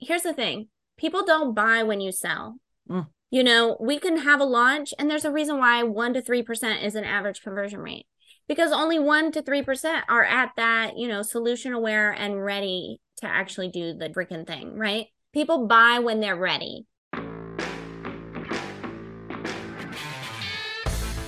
here's the thing people don't buy when you sell. Mm. You know, we can have a launch, and there's a reason why 1% to 3% is an average conversion rate because only 1% to 3% are at that, you know, solution aware and ready to actually do the freaking thing, right? People buy when they're ready.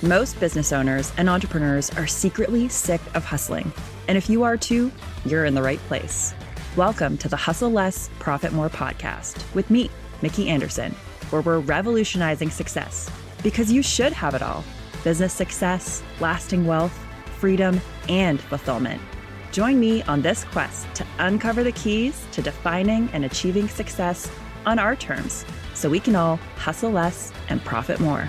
Most business owners and entrepreneurs are secretly sick of hustling. And if you are too, you're in the right place. Welcome to the Hustle Less, Profit More podcast with me, Mickey Anderson, where we're revolutionizing success because you should have it all business success, lasting wealth, freedom, and fulfillment. Join me on this quest to uncover the keys to defining and achieving success on our terms so we can all hustle less and profit more.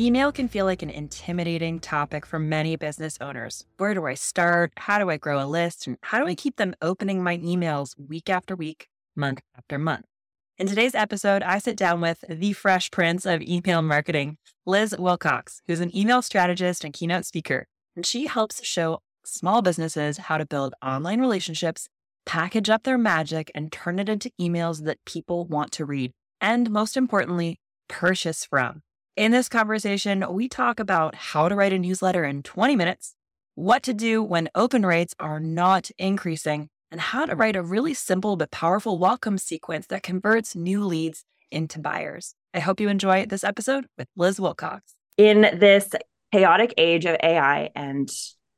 Email can feel like an intimidating topic for many business owners. Where do I start? How do I grow a list? And how do I keep them opening my emails week after week, month after month? In today's episode, I sit down with the fresh prince of email marketing, Liz Wilcox, who's an email strategist and keynote speaker. And she helps show small businesses how to build online relationships, package up their magic, and turn it into emails that people want to read. And most importantly, purchase from. In this conversation, we talk about how to write a newsletter in 20 minutes, what to do when open rates are not increasing, and how to write a really simple but powerful welcome sequence that converts new leads into buyers. I hope you enjoy this episode with Liz Wilcox. In this chaotic age of AI and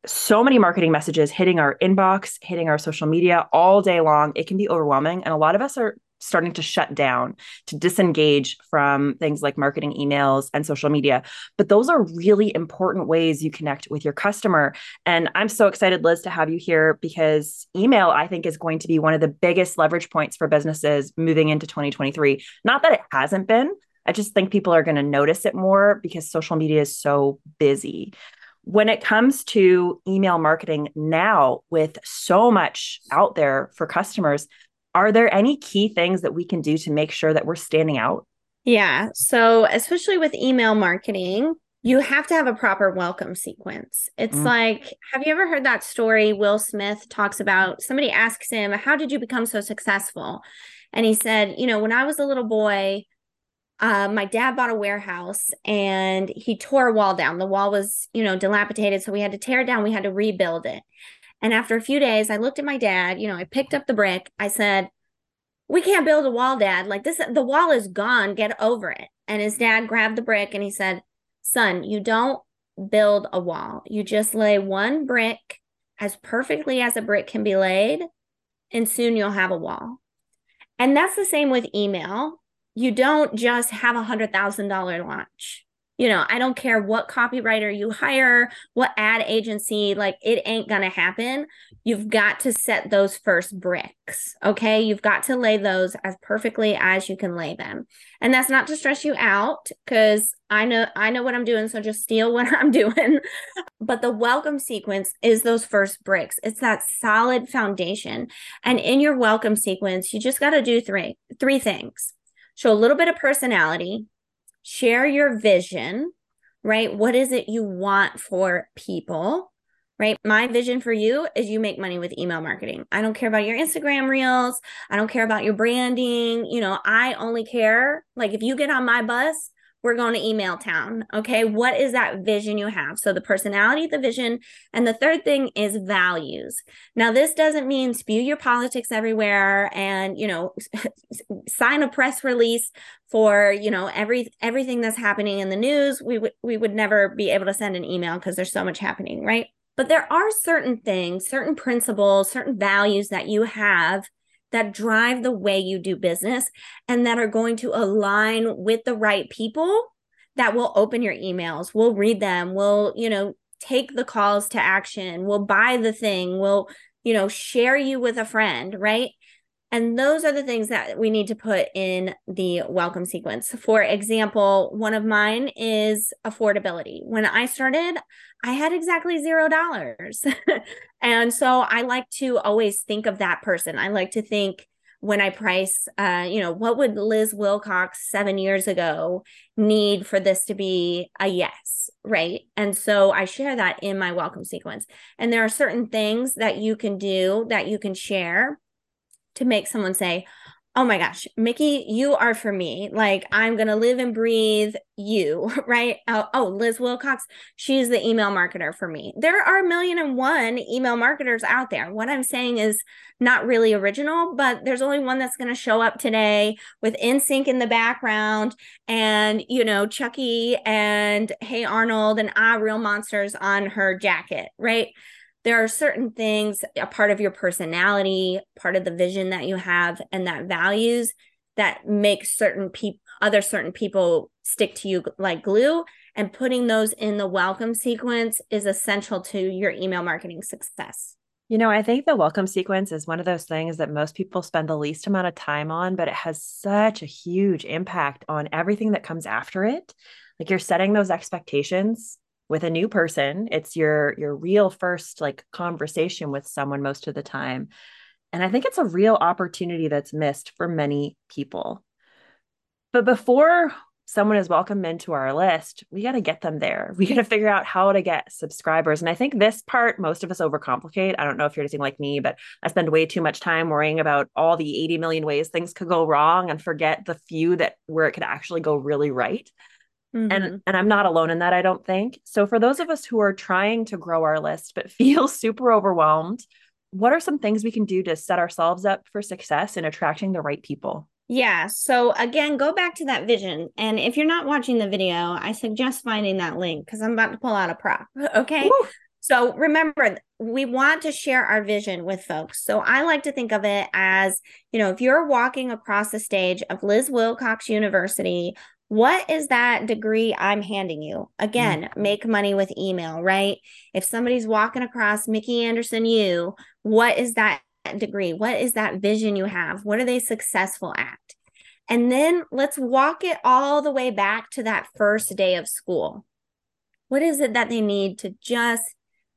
so many marketing messages hitting our inbox, hitting our social media all day long, it can be overwhelming. And a lot of us are starting to shut down, to disengage from things like marketing emails and social media. But those are really important ways you connect with your customer. And I'm so excited, Liz, to have you here because email, I think, is going to be one of the biggest leverage points for businesses moving into 2023. Not that it hasn't been. I just think people are going to notice it more because social media is so busy when it comes to email marketing now with so much out there for customers are there any key things that we can do to make sure that we're standing out? Yeah. So, especially with email marketing, you have to have a proper welcome sequence. It's mm. like, have you ever heard that story? Will Smith talks about somebody asks him, How did you become so successful? And he said, You know, when I was a little boy, uh, my dad bought a warehouse and he tore a wall down. The wall was, you know, dilapidated. So we had to tear it down, we had to rebuild it. And after a few days, I looked at my dad, you know, I picked up the brick. I said, We can't build a wall, dad. Like this, the wall is gone. Get over it. And his dad grabbed the brick and he said, Son, you don't build a wall. You just lay one brick as perfectly as a brick can be laid, and soon you'll have a wall. And that's the same with email. You don't just have a hundred thousand dollar launch you know, I don't care what copywriter you hire, what ad agency, like it ain't going to happen. You've got to set those first bricks. Okay. You've got to lay those as perfectly as you can lay them. And that's not to stress you out because I know, I know what I'm doing. So just steal what I'm doing. but the welcome sequence is those first bricks. It's that solid foundation. And in your welcome sequence, you just got to do three, three things. Show a little bit of personality, share your vision, right? What is it you want for people? Right. My vision for you is you make money with email marketing. I don't care about your Instagram reels. I don't care about your branding. You know, I only care like if you get on my bus, we're going to email town. Okay. What is that vision you have? So the personality, the vision. And the third thing is values. Now, this doesn't mean spew your politics everywhere and, you know, sign a press release for, you know, every everything that's happening in the news. We would we would never be able to send an email because there's so much happening, right? But there are certain things, certain principles, certain values that you have that drive the way you do business and that are going to align with the right people that will open your emails, will read them, will, you know, take the calls to action, will buy the thing, will, you know, share you with a friend, right? And those are the things that we need to put in the welcome sequence. For example, one of mine is affordability. When I started, I had exactly zero dollars. and so I like to always think of that person. I like to think when I price, uh, you know, what would Liz Wilcox seven years ago need for this to be a yes? right? And so I share that in my welcome sequence. And there are certain things that you can do that you can share to make someone say, oh my gosh, Mickey, you are for me. Like I'm going to live and breathe you, right? Oh, oh, Liz Wilcox, she's the email marketer for me. There are a million and one email marketers out there. What I'm saying is not really original, but there's only one that's going to show up today with NSYNC in the background and, you know, Chucky and Hey Arnold and Ah Real Monsters on her jacket, right? There are certain things, a part of your personality, part of the vision that you have, and that values that make certain people, other certain people stick to you like glue. And putting those in the welcome sequence is essential to your email marketing success. You know, I think the welcome sequence is one of those things that most people spend the least amount of time on, but it has such a huge impact on everything that comes after it. Like you're setting those expectations with a new person. It's your your real first like conversation with someone most of the time. And i think it's a real opportunity that's missed for many people. But before someone is welcomed into our list we got to get them there. We got to figure out how to get subscribers. And i think this part most of us overcomplicate. I don't know if you're anything like me but i spend way too much time worrying about all the 80 million ways things could go wrong and forget the few that where it could actually go really right Mm-hmm. And and I'm not alone in that I don't think. So for those of us who are trying to grow our list but feel super overwhelmed, what are some things we can do to set ourselves up for success in attracting the right people? Yeah. So again, go back to that vision. And if you're not watching the video, I suggest finding that link because I'm about to pull out a prop. Okay. Ooh. So remember, we want to share our vision with folks. So I like to think of it as, you know, if you're walking across the stage of Liz Wilcox University what is that degree I'm handing you? Again, mm-hmm. make money with email, right? If somebody's walking across Mickey Anderson you, what is that degree? What is that vision you have? What are they successful at? And then let's walk it all the way back to that first day of school. What is it that they need to just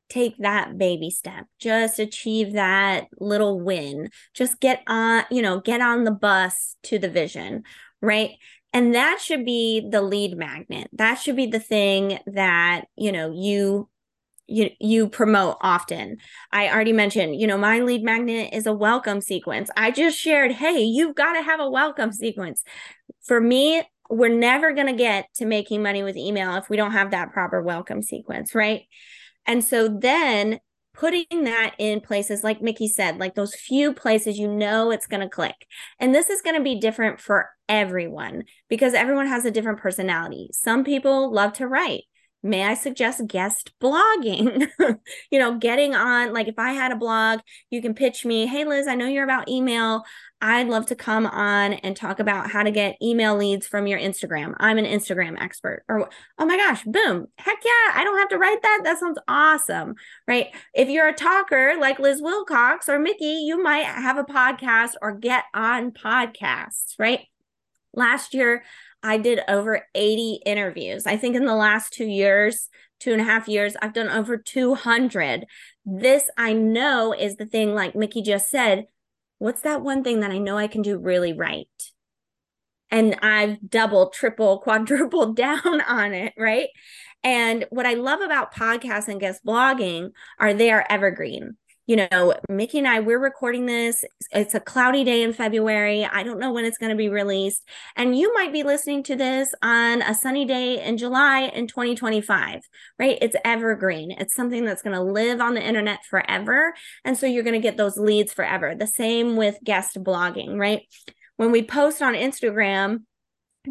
take that baby step just achieve that little win just get on you know get on the bus to the vision right and that should be the lead magnet. That should be the thing that you know you you you promote often. I already mentioned you know my lead magnet is a welcome sequence. I just shared hey you've got to have a welcome sequence. For me we're never going to get to making money with email if we don't have that proper welcome sequence right? And so then putting that in places like Mickey said, like those few places you know it's going to click. And this is going to be different for everyone because everyone has a different personality. Some people love to write may I suggest guest blogging? you know, getting on, like if I had a blog, you can pitch me, hey, Liz, I know you're about email. I'd love to come on and talk about how to get email leads from your Instagram. I'm an Instagram expert. Or, oh my gosh, boom. Heck yeah, I don't have to write that. That sounds awesome. Right. If you're a talker like Liz Wilcox or Mickey, you might have a podcast or get on podcasts. Right. Last year, I did over 80 interviews. I think in the last two years, two and a half years, I've done over 200. This I know is the thing, like Mickey just said. What's that one thing that I know I can do really right? And I've double, triple, quadrupled down on it, right? And what I love about podcasts and guest blogging are they are evergreen you know, Mickey and I, we're recording this. It's a cloudy day in February. I don't know when it's going to be released. And you might be listening to this on a sunny day in July in 2025, right? It's evergreen. It's something that's going to live on the internet forever. And so you're going to get those leads forever. The same with guest blogging, right? When we post on Instagram,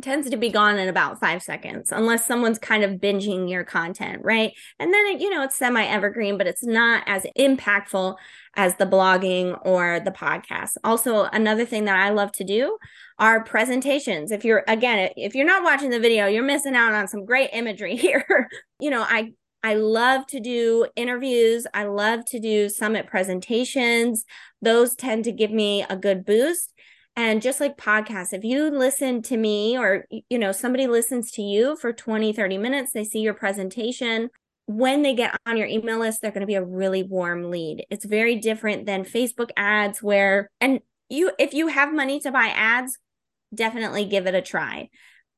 tends to be gone in about five seconds unless someone's kind of binging your content right and then it, you know it's semi evergreen but it's not as impactful as the blogging or the podcast also another thing that i love to do are presentations if you're again if you're not watching the video you're missing out on some great imagery here you know i I love to do interviews. I love to do summit presentations. Those tend to give me a good boost. And just like podcasts, if you listen to me or, you know, somebody listens to you for 20, 30 minutes, they see your presentation. When they get on your email list, they're going to be a really warm lead. It's very different than Facebook ads where, and you, if you have money to buy ads, definitely give it a try.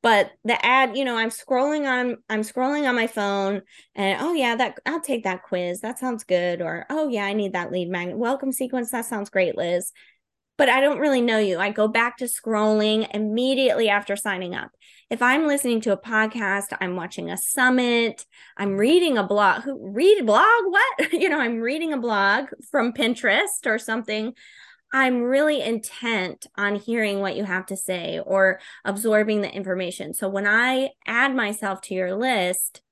but the ad you know i'm scrolling on i'm scrolling on my phone and oh yeah that i'll take that quiz that sounds good or oh yeah i need that lead magnet welcome sequence that sounds great liz but i don't really know you i go back to scrolling immediately after signing up if i'm listening to a podcast i'm watching a summit i'm reading a blog who read blog what you know i'm reading a blog from pinterest or something I'm really intent on hearing what you have to say or absorbing the information. So when I add myself to your list,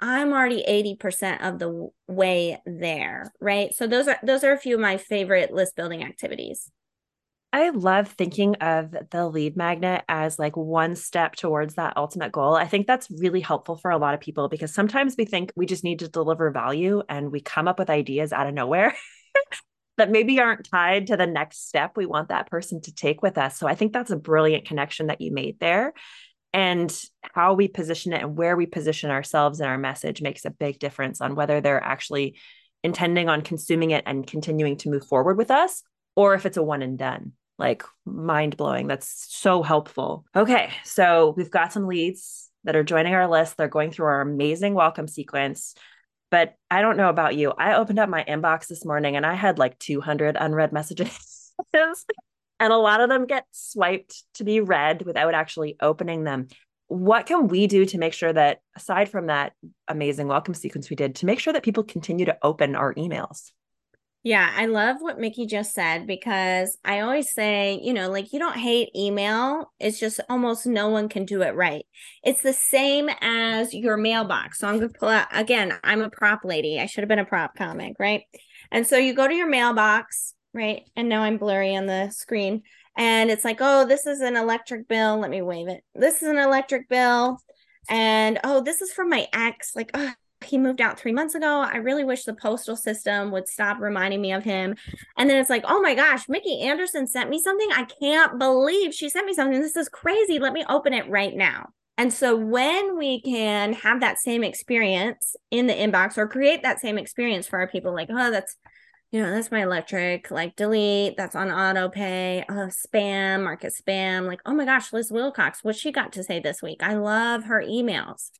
I'm already 80% of the way there, right? So those are those are a few of my favorite list building activities. I love thinking of the lead magnet as like one step towards that ultimate goal. I think that's really helpful for a lot of people because sometimes we think we just need to deliver value and we come up with ideas out of nowhere. that maybe aren't tied to the next step we want that person to take with us. So I think that's a brilliant connection that you made there. And how we position it and where we position ourselves in our message makes a big difference on whether they're actually intending on consuming it and continuing to move forward with us or if it's a one and done. Like mind blowing. That's so helpful. Okay. So we've got some leads that are joining our list. They're going through our amazing welcome sequence. But I don't know about you. I opened up my inbox this morning and I had like 200 unread messages. and a lot of them get swiped to be read without actually opening them. What can we do to make sure that, aside from that amazing welcome sequence we did, to make sure that people continue to open our emails? Yeah, I love what Mickey just said because I always say, you know, like you don't hate email. It's just almost no one can do it right. It's the same as your mailbox. So I'm going to pull out again, I'm a prop lady. I should have been a prop comic, right? And so you go to your mailbox, right? And now I'm blurry on the screen. And it's like, oh, this is an electric bill. Let me wave it. This is an electric bill. And oh, this is from my ex. Like, oh, he moved out three months ago. I really wish the postal system would stop reminding me of him. And then it's like, oh my gosh, Mickey Anderson sent me something. I can't believe she sent me something. This is crazy. Let me open it right now. And so when we can have that same experience in the inbox or create that same experience for our people, like, oh, that's, you know, that's my electric, like delete, that's on auto pay, oh, uh, spam, market spam, like, oh my gosh, Liz Wilcox, what she got to say this week. I love her emails.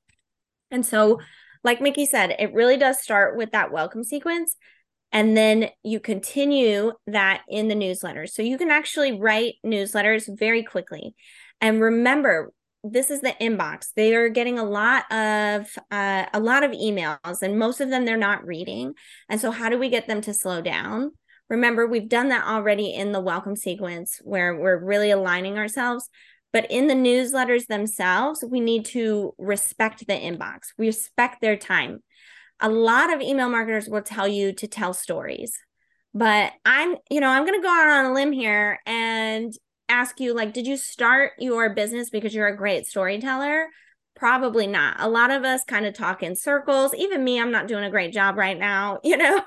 And so like Mickey said, it really does start with that welcome sequence. And then you continue that in the newsletters. So you can actually write newsletters very quickly. And remember, this is the inbox. They are getting a lot of uh, a lot of emails, and most of them they're not reading. And so, how do we get them to slow down? Remember, we've done that already in the welcome sequence where we're really aligning ourselves. But in the newsletters themselves, we need to respect the inbox, respect their time. A lot of email marketers will tell you to tell stories. But I'm, you know, I'm going to go out on a limb here and ask you like did you start your business because you're a great storyteller? Probably not. A lot of us kind of talk in circles. Even me, I'm not doing a great job right now, you know.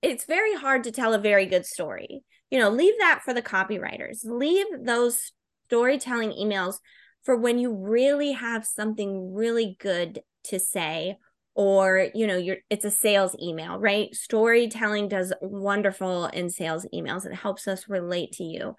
it's very hard to tell a very good story. You know, leave that for the copywriters. Leave those storytelling emails for when you really have something really good to say or you know you're it's a sales email right? Storytelling does wonderful in sales emails. It helps us relate to you.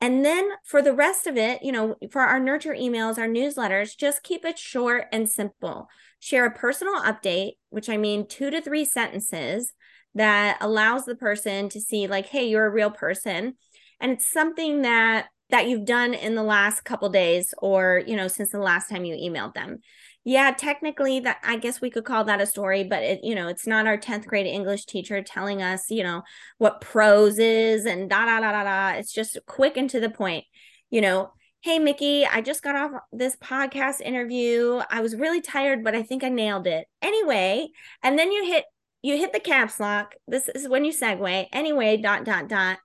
And then for the rest of it you know for our nurture emails our newsletters just keep it short and simple. Share a personal update which i mean 2 to 3 sentences that allows the person to see like hey you're a real person. And it's something that that you've done in the last couple days or you know since the last time you emailed them. Yeah technically that i guess we could call that a story but it you know it's not our 10th grade english teacher telling us you know what prose is and da da da da da. It's just quick and to the point you know. Hey mickey i just got off this podcast interview. I was really tired but i think i nailed it. Anyway and then you hit you hit the caps lock. This is when you segue. Anyway dot dot dot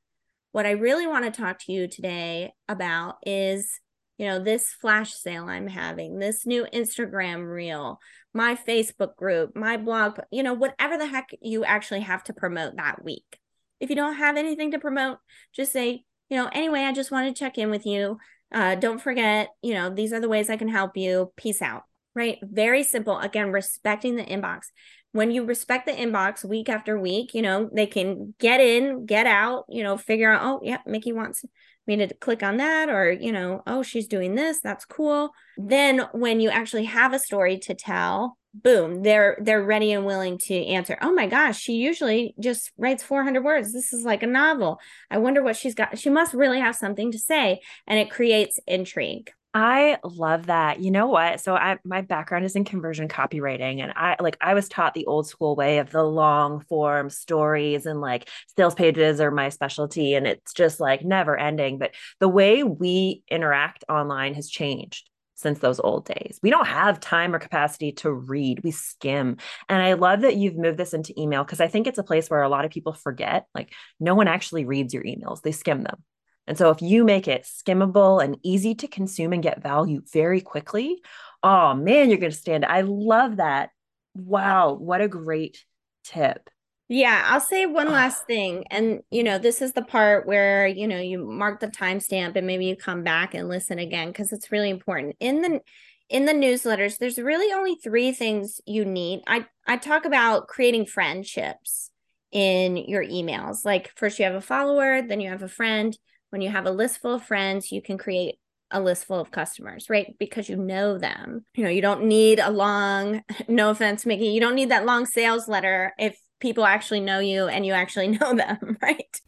what I really want to talk to you today about is, you know, this flash sale I'm having, this new Instagram reel, my Facebook group, my blog, you know, whatever the heck you actually have to promote that week. If you don't have anything to promote, just say, you know, anyway, I just want to check in with you. Uh, don't forget, you know, these are the ways I can help you. Peace out. Right. Very simple. Again, respecting the inbox when you respect the inbox week after week, you know, they can get in, get out, you know, figure out, oh, yeah, Mickey wants me to click on that or you know oh she's doing this that's cool. Then when you actually have a story to tell boom they're they're ready and willing to answer oh my gosh she usually just writes 400 words this is like a novel. I wonder what she's got she must really have something to say and it creates intrigue I love that. You know what? So I my background is in conversion copywriting and I like I was taught the old school way of the long form stories and like sales pages are my specialty and it's just like never ending, but the way we interact online has changed since those old days. We don't have time or capacity to read. We skim. And I love that you've moved this into email because I think it's a place where a lot of people forget like no one actually reads your emails. They skim them. And so if you make it skimmable and easy to consume and get value very quickly, oh man, you're going to stand. I love that. Wow, what a great tip. Yeah, I'll say one last thing. And, you know, this is the part where, you know, you mark the timestamp and maybe you come back and listen again because it's really important. In the in the newsletters, there's really only three things you need. I I talk about creating friendships in your emails. Like first you have a follower, then you have a friend, when you have a list full of friends, you can create a list full of customers, right? Because you know them. You know, you don't need a long, no offense, Mickey, you don't need that long sales letter if people actually know you and you actually know them, right?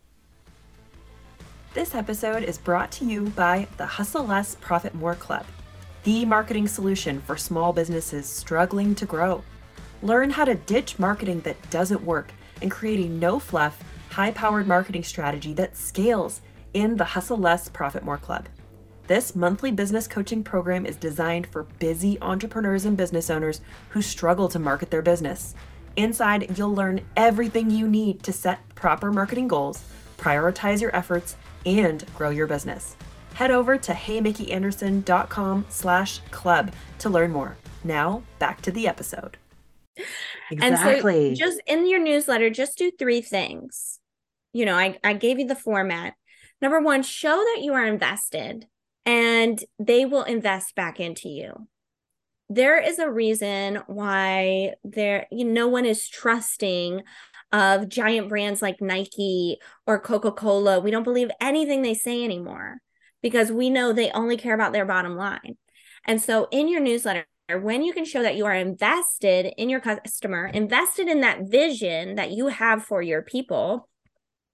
This episode is brought to you by the Hustle Less, Profit More Club, the marketing solution for small businesses struggling to grow. Learn how to ditch marketing that doesn't work and create a no fluff, high powered marketing strategy that scales in the Hustle Less, Profit More Club. This monthly business coaching program is designed for busy entrepreneurs and business owners who struggle to market their business. Inside, you'll learn everything you need to set proper marketing goals, prioritize your efforts, and grow your business. Head over to heymickeyanderson.com slash club to learn more. Now, back to the episode. Exactly. And so just in your newsletter, just do three things. You know, I, I gave you the format. Number one, show that you are invested and they will invest back into you. There is a reason why there you know, no one is trusting of giant brands like Nike or Coca-Cola. We don't believe anything they say anymore because we know they only care about their bottom line. And so in your newsletter, when you can show that you are invested in your customer, invested in that vision that you have for your people,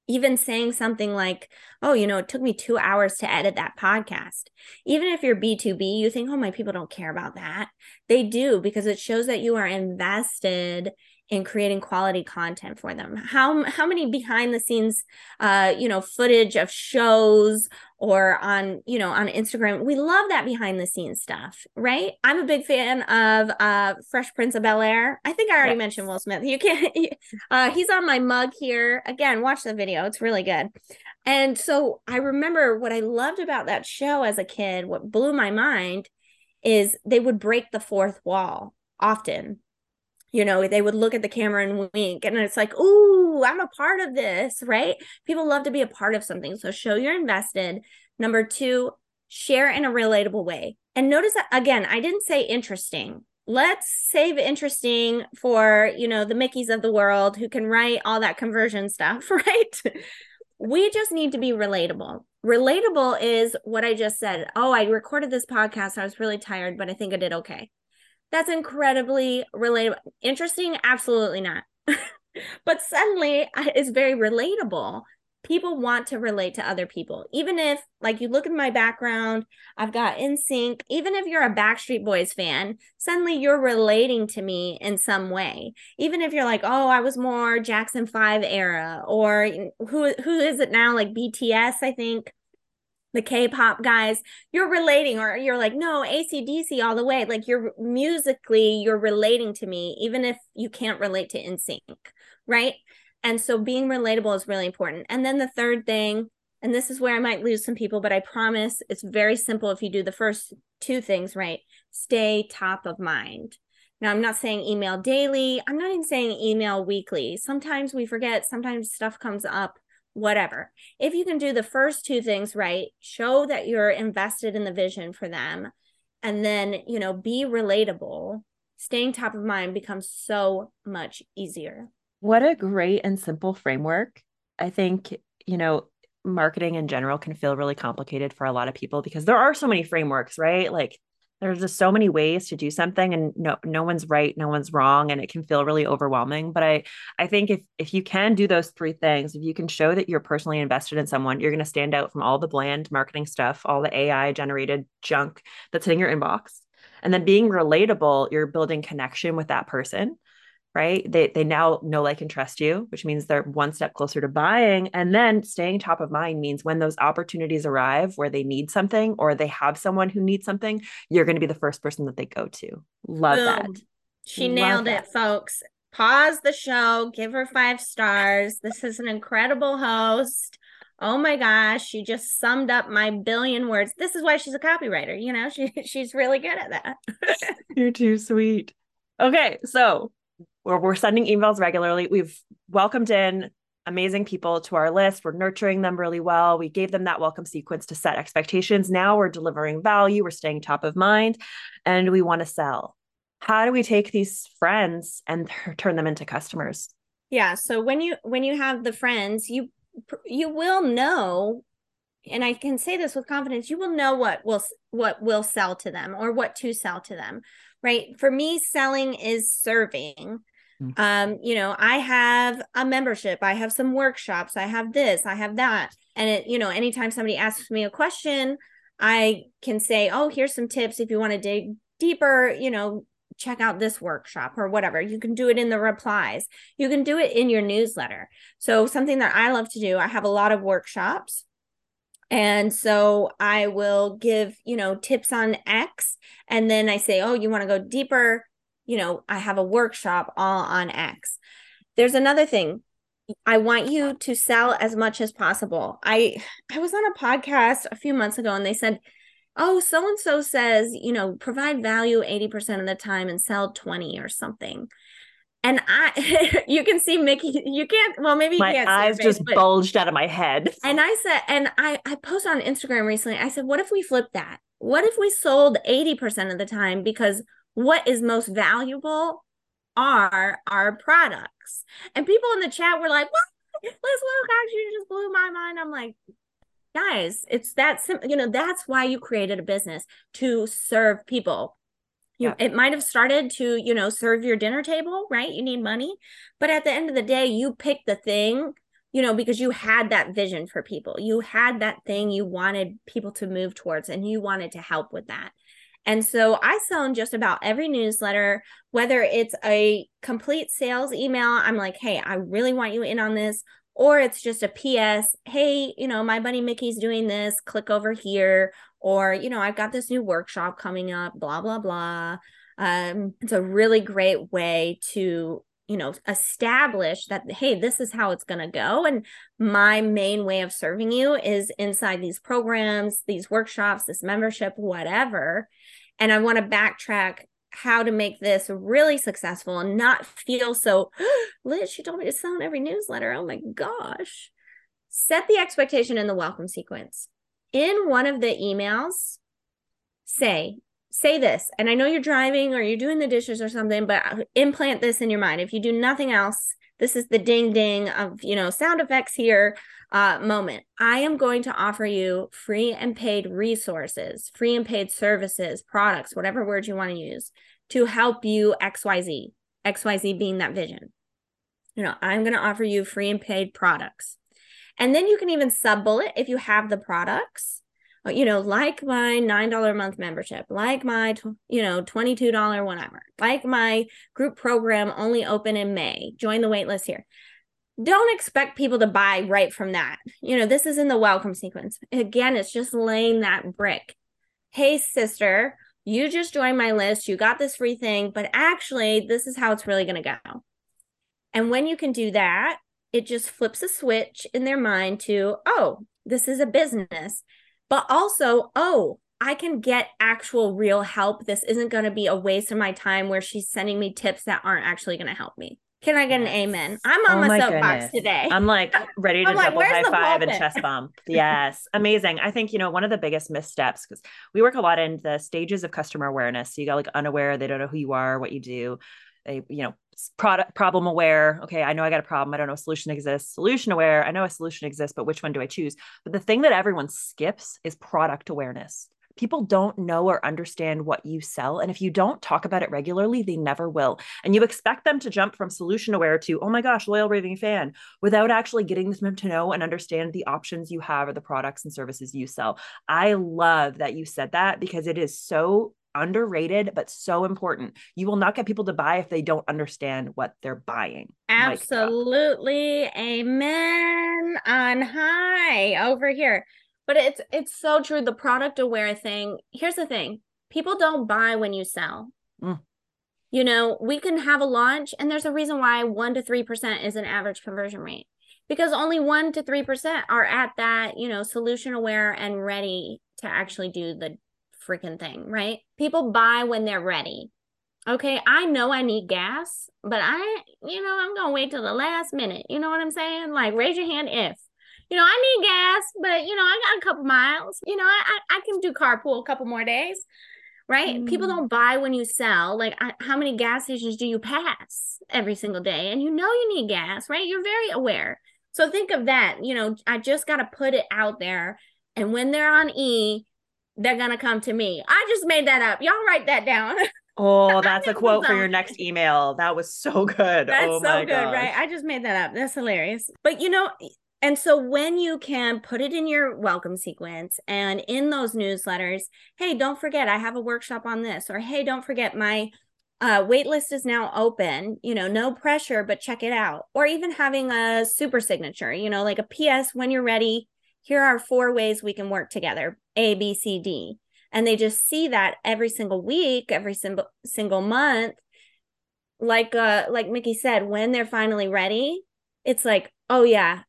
even saying something like, oh, you know, it took me two hours to edit that podcast. Even if you're B2B, you think, oh, my people don't care about that. They do because it shows that you are invested in creating quality content for them. How how many behind the scenes uh you know footage of shows or on you know on instagram? We love that behind the scenes stuff right? I'm a big fan of uh fresh prince of bel air. I think i already yes. mentioned will smith. You can't uh he's on my mug here. Again watch the video. It's really good. And so i remember what i loved about that show as a kid what blew my mind is they would break the fourth wall often you know they would look at the camera and wink and it's like ooh i'm a part of this right? People love to be a part of something so show you're invested. Number two share in a relatable way. And notice that again i didn't say interesting. Let's save interesting for you know the mickeys of the world who can write all that conversion stuff right? We just need to be relatable. Relatable is what i just said. Oh i recorded this podcast. I was really tired but i think i did okay that's incredibly relatable. Interesting? Absolutely not. but suddenly it's very relatable. People want to relate to other people. Even if, like, you look at my background, I've got NSYNC. Even if you're a Backstreet Boys fan, suddenly you're relating to me in some way. Even if you're like, oh, I was more Jackson 5 era, or who who is it now? Like BTS, I think the K-pop guys, you're relating, or you're like, no, ACDC all the way. Like you're musically, you're relating to me, even if you can't relate to NSYNC, right? And so being relatable is really important. And then the third thing, and this is where I might lose some people, but I promise it's very simple if you do the first two things right. Stay top of mind. Now, I'm not saying email daily. I'm not even saying email weekly. Sometimes we forget, sometimes stuff comes up whatever. If you can do the first two things right, show that you're invested in the vision for them, and then, you know, be relatable, staying top of mind becomes so much easier. What a great and simple framework. I think, you know, marketing in general can feel really complicated for a lot of people because there are so many frameworks, right? Like there's just so many ways to do something and no no one's right no one's wrong and it can feel really overwhelming but i i think if if you can do those three things if you can show that you're personally invested in someone you're going to stand out from all the bland marketing stuff all the ai generated junk that's hitting your inbox and then being relatable you're building connection with that person right? They they now know, like, and trust you, which means they're one step closer to buying. And then staying top of mind means when those opportunities arrive where they need something or they have someone who needs something, you're going to be the first person that they go to. Love Boom. that. She Love nailed that. it, folks. Pause the show, give her five stars. This is an incredible host. Oh my gosh, she just summed up my billion words. This is why she's a copywriter. You know, she she's really good at that. You're too sweet. Okay, so we're, sending emails regularly. We've welcomed in amazing people to our list. We're nurturing them really well. We gave them that welcome sequence to set expectations. Now we're delivering value, we're staying top of mind, and we want to sell. How do we take these friends and turn them into customers? Yeah, so when you when you have the friends, you you will know and I can say this with confidence, you will know what will what will sell to them or what to sell to them. Right? For me selling is serving Mm. Um, you know, I have a membership, I have some workshops, I have this, I have that. And it, you know, anytime somebody asks me a question, I can say, oh, here's some tips if you want to dig deeper, you know, check out this workshop or whatever. You can do it in the replies. You can do it in your newsletter. So, something that I love to do, I have a lot of workshops. And so I will give, you know, tips on X. And then I say, oh, you want to go deeper? You know, I have a workshop all on X. There's another thing. I want you to sell as much as possible. I I was on a podcast a few months ago and they said, "Oh, so and so says, you know, provide value 80% of the time and sell 20 or something." And I you can see Mickey, you can't well maybe my eyes just bulged out of my head. And I said and I I posted on Instagram recently. I said, "What if we flip that? What if we sold 80% of the time because what is most valuable are our products. And people in the chat were like, what? Liz Wilcox, you just blew my mind. I'm like, guys, it's that simple. You know, that's why you created a business to serve people. You, yeah. It might have started to, you know, serve your dinner table, right? You need money. But at the end of the day, you pick the thing, you know, because you had that vision for people. You had that thing you wanted people to move towards and you wanted to help with that. And so I sell in just about every newsletter, whether it's a complete sales email, I'm like, hey, I really want you in on this. Or it's just a PS, hey, you know, my buddy Mickey's doing this, click over here. Or, you know, I've got this new workshop coming up, blah, blah, blah. Um, it's a really great way to you know establish that hey this is how it's going to go and my main way of serving you is inside these programs these workshops this membership whatever and I want to backtrack how to make this really successful and not feel so, Liz, she told me to sell in every newsletter. Oh my gosh. Set the expectation in the welcome sequence. In one of the emails, say, say this. And I know you're driving or you're doing the dishes or something, but uh, implant this in your mind. If you do nothing else, this is the ding ding of, you know, sound effects here uh, moment. I am going to offer you free and paid resources, free and paid services, products, whatever word you want to use to help you XYZ, XYZ being that vision. You know, I'm going to offer you free and paid products. And then you can even sub bullet if you have the products uh, you know, like my $9 a month membership, like my, you know, $22 whatever, like my group program only open in May, join the waitlist here don't expect people to buy right from that. You know, this is in the welcome sequence. Again, it's just laying that brick. Hey, sister, you just joined my list. You got this free thing, but actually, this is how it's really going to go. And when you can do that, it just flips a switch in their mind to, oh, this is a business, but also, oh, I can get actual real help. This isn't going to be a waste of my time where she's sending me tips that aren't actually going to help me. Can I get an amen? I'm on oh my, soapbox goodness. today. I'm like ready to double like, high five and chest bump. Yes, amazing. I think you know one of the biggest missteps because we work a lot in the stages of customer awareness. So you got like unaware, they don't know who you are, what you do. They, you know, product problem aware. Okay, I know I got a problem. I don't know a solution exists. Solution aware. I know a solution exists, but which one do I choose? But the thing that everyone skips is product awareness. People don't know or understand what you sell. And if you don't talk about it regularly, they never will. And you expect them to jump from solution aware to, oh my gosh, loyal raving fan, without actually getting them to know and understand the options you have or the products and services you sell. I love that you said that because it is so underrated but so important. You will not get people to buy if they don't understand what they're buying. Absolutely. Amen. On high over here. But it's it's so true the product aware thing. Here's the thing. People don't buy when you sell. Mm. You know, we can have a launch and there's a reason why 1 to 3% is an average conversion rate because only 1 to 3% are at that, you know, solution aware and ready to actually do the freaking thing, right? People buy when they're ready. Okay, I know I need gas, but I, you know, I'm gonna wait till the last minute. You know what I'm saying? Like, raise your hand if, you know, I need gas, but you know, I got a couple miles. You know, I I, I can do carpool a couple more days, right? Mm. People don't buy when you sell. Like, I, how many gas stations do you pass every single day? And you know you need gas, right? You're very aware. So think of that. You know, I just got to put it out there. And when they're on E, they're gonna come to me. I just made that up. Y'all write that down. Oh, that's a quote for your next email. That was so good. That's oh so good, gosh. right? I just made that up. That's hilarious. But you know, and so when you can put it in your welcome sequence and in those newsletters, hey, don't forget I have a workshop on this, or hey, don't forget my uh, waitlist is now open. You know, no pressure, but check it out. Or even having a super signature, you know, like a PS when you're ready. Here are four ways we can work together a, B, C, D. And they just see that every single week, every single single month. Like uh like Mickey said, when they're finally ready, it's like, oh yeah,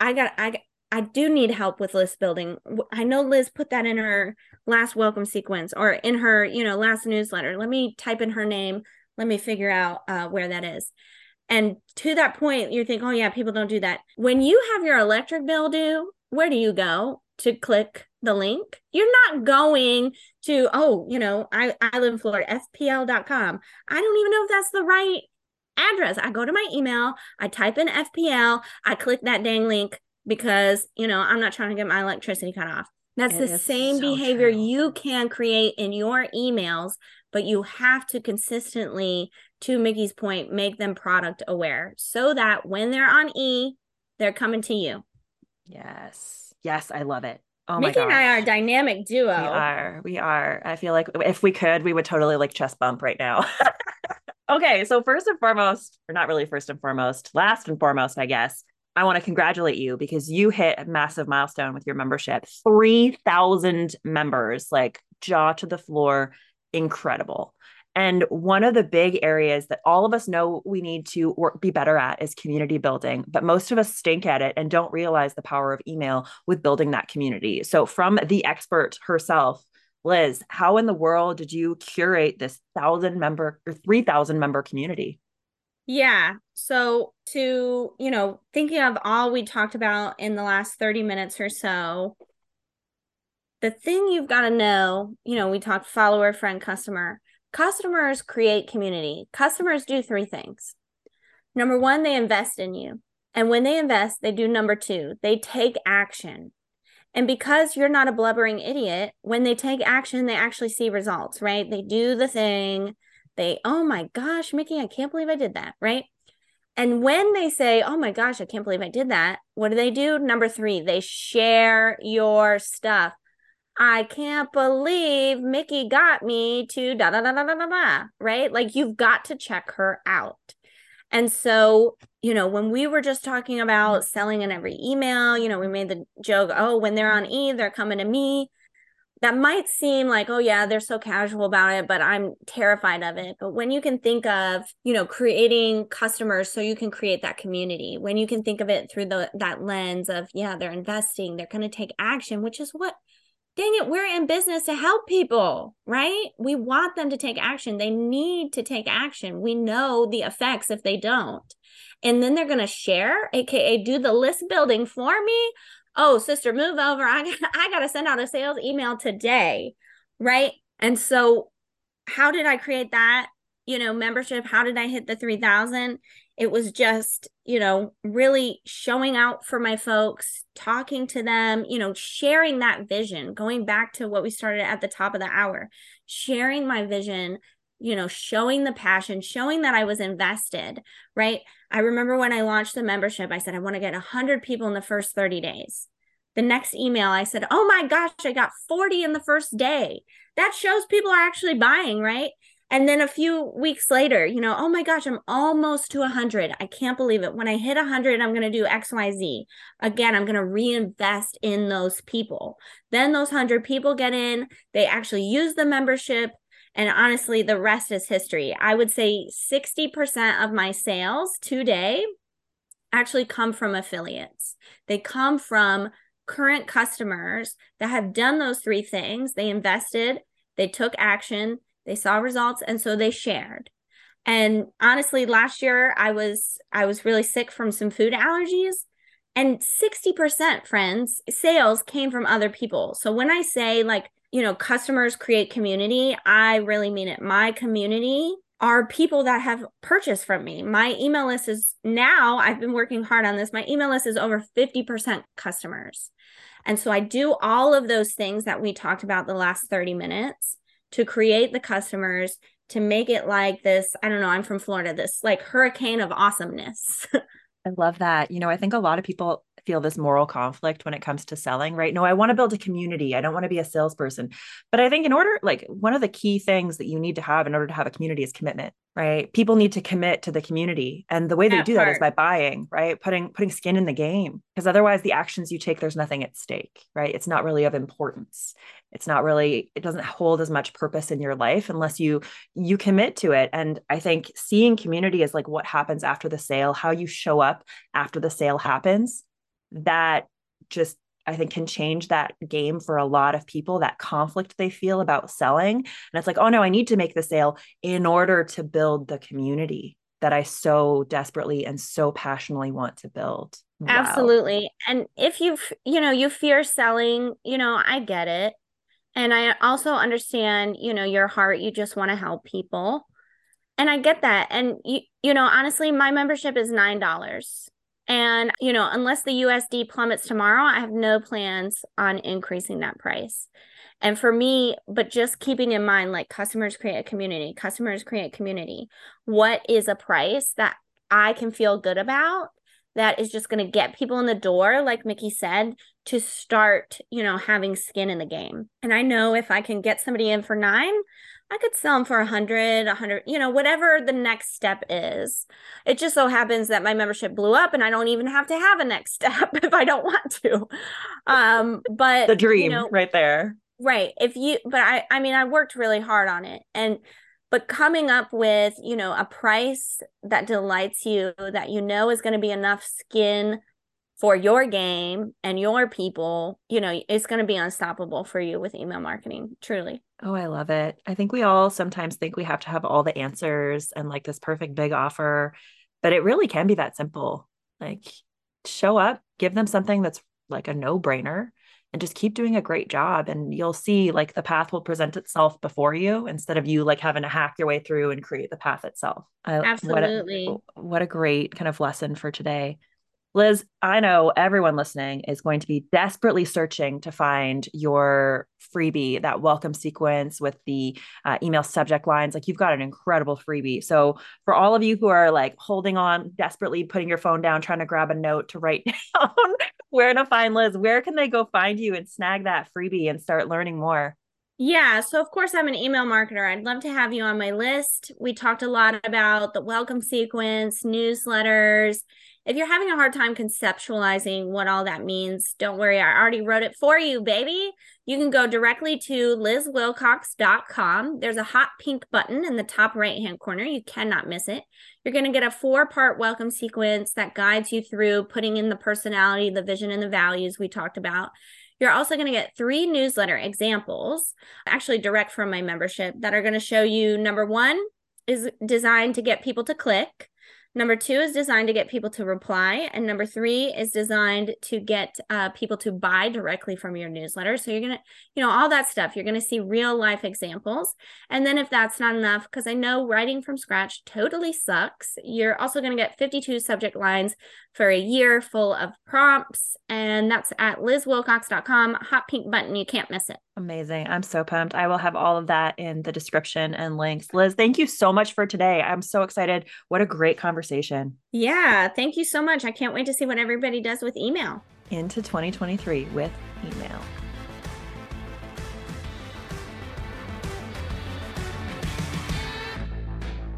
I got I I do need help with list building. I know Liz put that in her last welcome sequence or in her, you know, last newsletter. Let me type in her name. Let me figure out uh, where that is. And to that point, you think, oh yeah, people don't do that. When you have your electric bill due, where do you go to click the link. You're not going to, oh, you know, I, I live in Florida, FPL.com. I don't even know if that's the right address. I go to my email, I type in FPL, I click that dang link because, you know, I'm not trying to get my electricity cut off. That's it the same so behavior true. you can create in your emails, but you have to consistently, to Mickey's point, make them product aware so that when they're on E, they're coming to you. Yes. Yes, I love it. Oh my god. Mickey and I are a dynamic duo. We are. We are. I feel like if we could, we would totally like chest bump right now. okay. So, first and foremost, or not really first and foremost, last and foremost, I guess, I want to congratulate you because you hit a massive milestone with your membership 3,000 members, like jaw to the floor. Incredible. And one of the big areas that all of us know we need to work, be better at is community building, but most of us stink at it and don't realize the power of email with building that community. So, from the expert herself, Liz, how in the world did you curate this thousand member or 3,000 member community? Yeah. So, to, you know, thinking of all we talked about in the last 30 minutes or so, the thing you've got to know, you know, we talked follower, friend, customer Customers create community. Customers do three things. Number one, they invest in you. And when they invest, they do number two, they take action. And because you're not a blubbering idiot, when they take action, they actually see results, right? They do the thing. They, oh my gosh, Mickey, I can't believe I did that, right? And when they say, oh my gosh, I can't believe I did that, what do they do? Number three, they share your stuff. I can't believe Mickey got me to da da da da da da right? Like you've got to check her out. And so, you know, when we were just talking about selling in every email, you know, we made the joke, oh, when they're on E, they're coming to me. That might seem like, oh, yeah, they're so casual about it, but I'm terrified of it. But when you can think of, you know, creating customers so you can create that community, when you can think of it through the that lens of, yeah, they're investing, they're going to take action, which is what dang it, we're in business to help people, right? We want them to take action. They need to take action. We know the effects if they don't. And then they're going to share, aka do the list building for me. Oh, sister, move over. I I got to send out a sales email today, right? And so, how did I create that? you know, membership, how did I hit the 3000? It was just, you know, really showing out for my folks, talking to them, you know, sharing that vision, going back to what we started at the top of the hour, sharing my vision, you know, showing the passion, showing that I was invested, right? I remember when I launched the membership, I said, I want to get 100 people in the first 30 days. The next email, I said, Oh my gosh, I got 40 in the first day. That shows people are actually buying, right? And then a few weeks later, you know, oh my gosh, I'm almost to 100. I can't believe it. When I hit 100, I'm going to do XYZ. Again, I'm going to reinvest in those people. Then those 100 people get in, they actually use the membership. And honestly, the rest is history. I would say 60% of my sales today actually come from affiliates. They come from current customers that have done those three things. They invested, they took action, they saw results and so they shared. And honestly last year i was i was really sick from some food allergies and 60% friends sales came from other people. So when i say like you know customers create community i really mean it. My community are people that have purchased from me. My email list is now i've been working hard on this my email list is over 50% customers. And so i do all of those things that we talked about the last 30 minutes to create the customers to make it like this i don't know i'm from florida this like hurricane of awesomeness i love that you know i think a lot of people feel this moral conflict when it comes to selling, right? No, I want to build a community. I don't want to be a salesperson. But I think in order, like, one of the key things that you need to have in order to have a community is commitment, right? People need to commit to the community. And the way they do part. that is by buying, right? Putting putting skin in the game. Because otherwise the actions you take, there's nothing at stake, right? It's not really of importance. It's not really, it doesn't hold as much purpose in your life unless you you commit to it. And I think seeing community is like what happens after the sale, how you show up after the sale happens that just I think can change that game for a lot of people, that conflict they feel about selling. And it's like, oh no, I need to make the sale in order to build the community that I so desperately and so passionately want to build. Wow. Absolutely. And if you you know, you fear selling, you know, I get it. And I also understand, you know, your heart, you just want to help people. And I get that. And you you know, honestly, my membership is $9. And, you know, unless the USD plummets tomorrow, I have no plans on increasing that price. And for me, but just keeping in mind like customers create a community, customers create community. What is a price that I can feel good about that is just going to get people in the door, like Mickey said, to start, you know, having skin in the game. And I know if I can get somebody in for nine, I could sell them for a hundred, a hundred, you know, whatever the next step is. It just so happens that my membership blew up and I don't even have to have a next step if I don't want to. Um, but the dream you know, right there. Right. If you, but I, I mean, I worked really hard on it and, but coming up with, you know, a price that delights you, that you know is going to be enough skin for your game and your people, you know, it's going to be unstoppable for you with email marketing, truly. Oh, I love it. I think we all sometimes think we have to have all the answers and like this perfect big offer, but it really can be that simple. Like show up, give them something that's like a no-brainer and just keep doing a great job and you'll see like the path will present itself before you instead of you like having to hack your way through and create the path itself. I, Absolutely. What a, what a great kind of lesson for today. Liz, I know everyone listening is going to be desperately searching to find your freebie, that welcome sequence with the uh, email subject lines. Like you've got an incredible freebie. So, for all of you who are like holding on, desperately putting your phone down, trying to grab a note to write down where to find Liz, where can they go find you and snag that freebie and start learning more? Yeah, so of course I'm an email marketer. I'd love to have you on my list. We talked a lot about the welcome sequence, newsletters, if you're having a hard time conceptualizing what all that means, don't worry. I already wrote it for you, baby. You can go directly to lizwilcox.com. There's a hot pink button in the top right hand corner. You cannot miss it. You're going to get a four part welcome sequence that guides you through putting in the personality, the vision, and the values we talked about. You're also going to get three newsletter examples, actually direct from my membership, that are going to show you number one is designed to get people to click. Number two is designed to get people to reply. And number three is designed to get uh, people to buy directly from your newsletter. So you're going to, you know, all that stuff. You're going to see real life examples. And then if that's not enough, because I know writing from scratch totally sucks, you're also going to get 52 subject lines for a year full of prompts. And that's at lizwilcox.com. Hot pink button. You can't miss it. Amazing. I'm so pumped. I will have all of that in the description and links. Liz, thank you so much for today. I'm so excited. What a great conversation. Yeah. Thank you so much. I can't wait to see what everybody does with email. Into 2023 with email.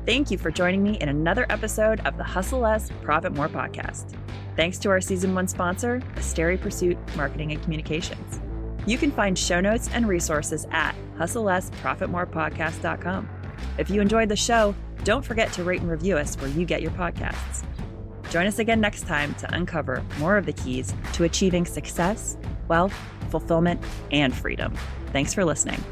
Thank you for joining me in another episode of the Hustle Less, Profit More podcast. Thanks to our season one sponsor, Asteri Pursuit Marketing and Communications. You can find show notes and resources at hustlelessprofitmorepodcast.com. If you enjoyed the show, don't forget to rate and review us where you get your podcasts. Join us again next time to uncover more of the keys to achieving success, wealth, fulfillment, and freedom. Thanks for listening.